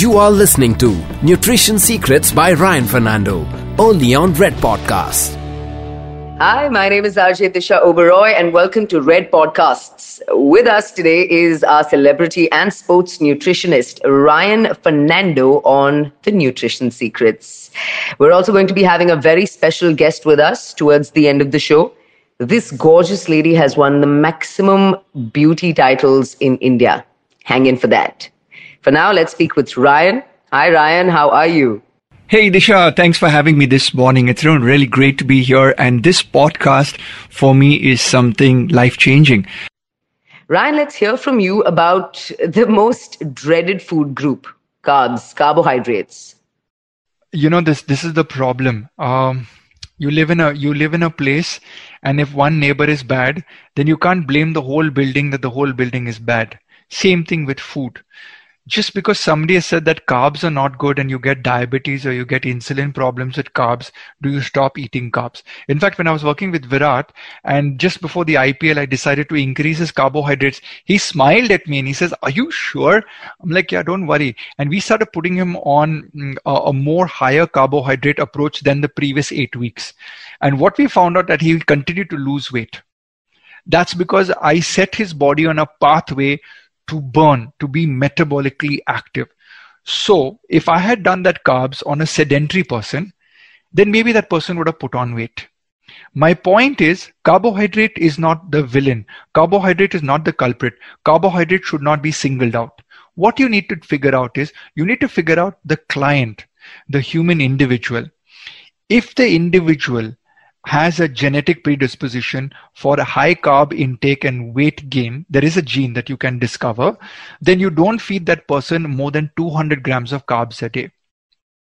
You are listening to Nutrition Secrets by Ryan Fernando, only on Red Podcast. Hi, my name is RJ Disha Oberoi, and welcome to Red Podcasts. With us today is our celebrity and sports nutritionist, Ryan Fernando, on the Nutrition Secrets. We're also going to be having a very special guest with us towards the end of the show. This gorgeous lady has won the maximum beauty titles in India. Hang in for that. For now, let's speak with Ryan. Hi, Ryan. How are you? Hey, Disha, thanks for having me this morning. It's really great to be here. And this podcast for me is something life changing. Ryan, let's hear from you about the most dreaded food group carbs, carbohydrates. You know, this, this is the problem. Um, you live in a you live in a place and if one neighbor is bad then you can't blame the whole building that the whole building is bad same thing with food just because somebody has said that carbs are not good and you get diabetes or you get insulin problems with carbs, do you stop eating carbs? In fact, when I was working with Virat and just before the IPL, I decided to increase his carbohydrates. He smiled at me and he says, Are you sure? I'm like, Yeah, don't worry. And we started putting him on mm, a, a more higher carbohydrate approach than the previous eight weeks. And what we found out that he continued to lose weight. That's because I set his body on a pathway to burn, to be metabolically active. So if I had done that carbs on a sedentary person, then maybe that person would have put on weight. My point is carbohydrate is not the villain. Carbohydrate is not the culprit. Carbohydrate should not be singled out. What you need to figure out is you need to figure out the client, the human individual. If the individual has a genetic predisposition for a high carb intake and weight gain, there is a gene that you can discover, then you don't feed that person more than 200 grams of carbs a day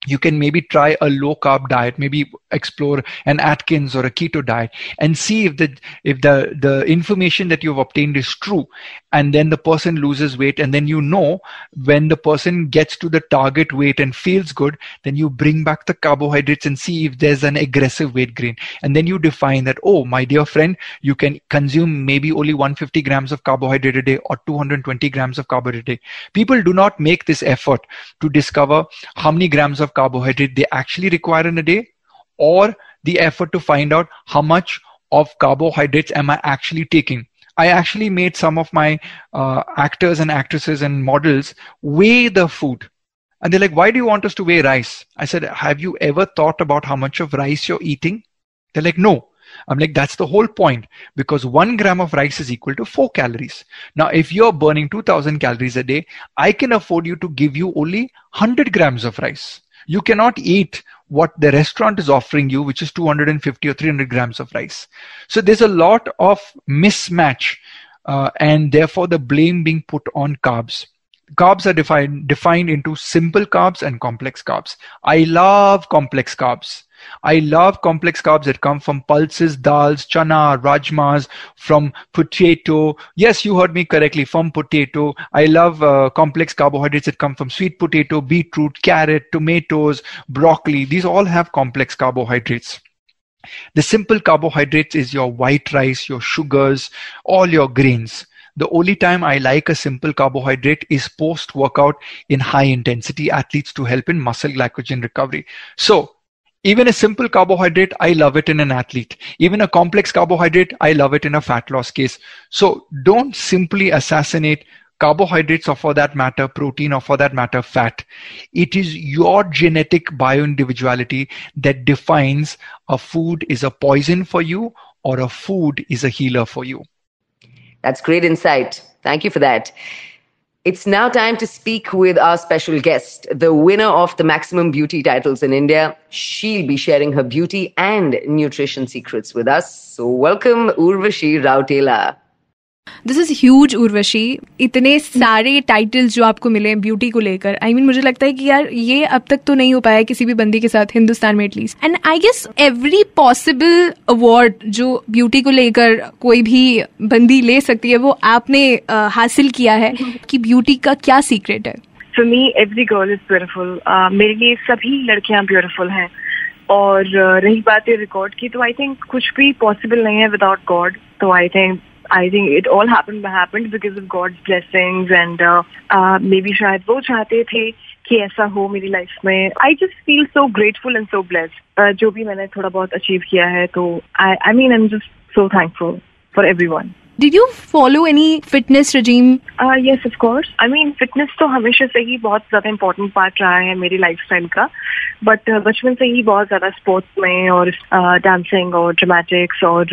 you can maybe try a low carb diet maybe explore an atkins or a keto diet and see if the if the the information that you've obtained is true. And then the person loses weight and then you know when the person gets to the target weight and feels good then you bring back the carbohydrates and see if there's an aggressive weight gain. And then you define that oh my dear friend you can consume maybe only 150 grams of carbohydrate a day or 220 grams of carbohydrate a day. People do not make this effort to discover how many grams of of carbohydrate they actually require in a day or the effort to find out how much of carbohydrates am I actually taking. I actually made some of my uh, actors and actresses and models weigh the food. And they're like, why do you want us to weigh rice? I said, have you ever thought about how much of rice you're eating? They're like, no. I'm like, that's the whole point because one gram of rice is equal to four calories. Now, if you're burning 2000 calories a day, I can afford you to give you only 100 grams of rice. You cannot eat what the restaurant is offering you, which is 250 or 300 grams of rice. So there's a lot of mismatch, uh, and therefore the blame being put on carbs. Carbs are defined defined into simple carbs and complex carbs. I love complex carbs. I love complex carbs that come from pulses, dals, chana, rajmas, from potato. Yes, you heard me correctly, from potato. I love uh, complex carbohydrates that come from sweet potato, beetroot, carrot, tomatoes, broccoli. These all have complex carbohydrates. The simple carbohydrates is your white rice, your sugars, all your grains. The only time I like a simple carbohydrate is post workout in high intensity athletes to help in muscle glycogen recovery. So even a simple carbohydrate, I love it in an athlete. Even a complex carbohydrate, I love it in a fat loss case. So don't simply assassinate carbohydrates or for that matter protein or for that matter fat it is your genetic bioindividuality that defines a food is a poison for you or a food is a healer for you that's great insight thank you for that it's now time to speak with our special guest, the winner of the maximum beauty titles in India. She'll be sharing her beauty and nutrition secrets with us. So, welcome, Urvashi Rautela. This is huge Urvashi इतने सारे titles जो आपको मिले beauty को लेकर आई I mean mean, मुझे लगता है कि यार ये अब तक तो नहीं हो पाया किसी भी बंदी के साथ हिंदुस्तान में at least and I guess every possible award जो ब्यूटी को लेकर कोई भी बंदी ले सकती है वो आपने uh, हासिल किया है कि ब्यूटी का क्या सीक्रेट है? For me every girl is beautiful मेरे लिए सभी लड़कियाँ ब्यूटिफुल हैं। और uh, रही बात है रिकॉर्ड की तो आई थिंक कुछ भी पॉसिबल नहीं है विदाउट गॉड तो I think I think it all happened happened because of God's blessings and uh, uh, शायद वो चाहते थे कि ऐसा हो मेरी लाइफ में। I just feel so grateful and so blessed जो भी मैंने थोड़ा बहुत अचीव किया है तो I I mean I am just so thankful for everyone Did you follow any fitness regime? Yes of course I mean fitness तो हमेशा से ही बहुत ज़्यादा इम्पोर्टेंट पार्ट रहा है मेरी लाइफस्टाइल का। बट uh, बचपन से ही बहुत ज़्यादा स्पोर्ट्स में और डांसिंग uh, और ड्रामेटिक्स और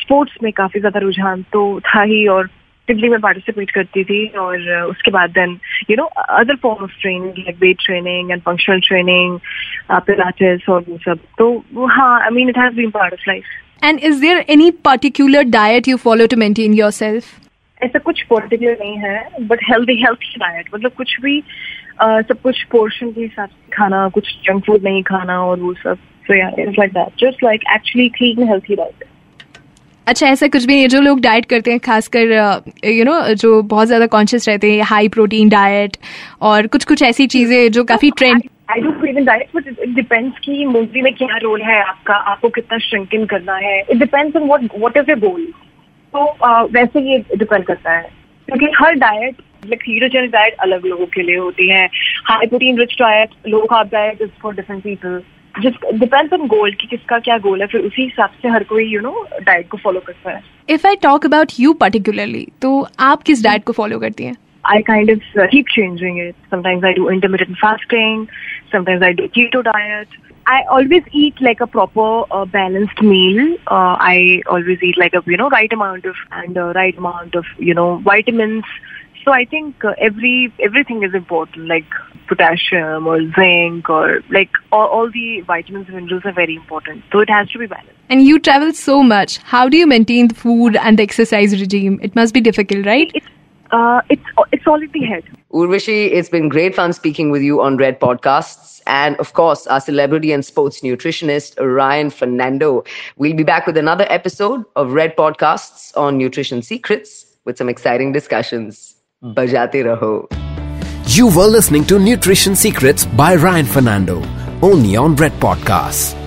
स्पोर्ट्स uh, में काफ़ी ज़्यादा रुझान तो था ही और टिबली में पार्टिसिपेट करती थी और उसके बाद then you know other form of training like weight training and functional training Pilates और वो सब। तो हाँ I mean it has been part of life And is there any particular diet you follow to maintain yourself? ऐसा कुछ particular नहीं है but healthy healthy diet मतलब कुछ भी uh, सब कुछ पोर्शन के हिसाब से खाना कुछ जंक फ़ूड नहीं खाना और वो सब। So yeah it's like that just like actually clean healthy diet अच्छा ऐसा कुछ भी नहीं जो लोग डाइट करते हैं खासकर यू नो जो बहुत ज़्यादा कॉन्शियस रहते हैं हाई प्रोटीन डाइट और कुछ कुछ ऐसी चीज़ें जो काफ़ी trend I do believe in diet but it depends कि मूवी में क्या रोल है आपका आपको कितना श्रिंकिन करना है। It depends on what what is your goal तो वैसे ये डिपेंड करता है। क्योंकि हर डाइट लाइक हीरोजेनिक डाइट अलग लोगों के लिए होती है। High protein rich diet low carb diet is for different people जिस डिपेंड्स ऑन गोल कि किसका क्या गोल है फिर उसी हिसाब से हर कोई यू नो डाइट को फॉलो करता है। If I talk about you particularly तो आप किस डाइट को फॉलो करती हैं? I kind of uh, keep changing it. Sometimes I do intermittent fasting. Sometimes I do keto diet. I always eat like a proper uh, balanced meal. Uh, I always eat like a you know right amount of and uh, right amount of you know vitamins. So I think uh, every everything is important, like potassium or zinc or like all, all the vitamins and minerals are very important. So it has to be balanced. And you travel so much. How do you maintain the food and the exercise regime? It must be difficult, right? It's uh, it's it's all in the head. Urvashi, it's been great fun speaking with you on Red Podcasts. And of course, our celebrity and sports nutritionist, Ryan Fernando. We'll be back with another episode of Red Podcasts on nutrition secrets with some exciting discussions. Bajate raho. You were listening to Nutrition Secrets by Ryan Fernando, only on Red Podcasts.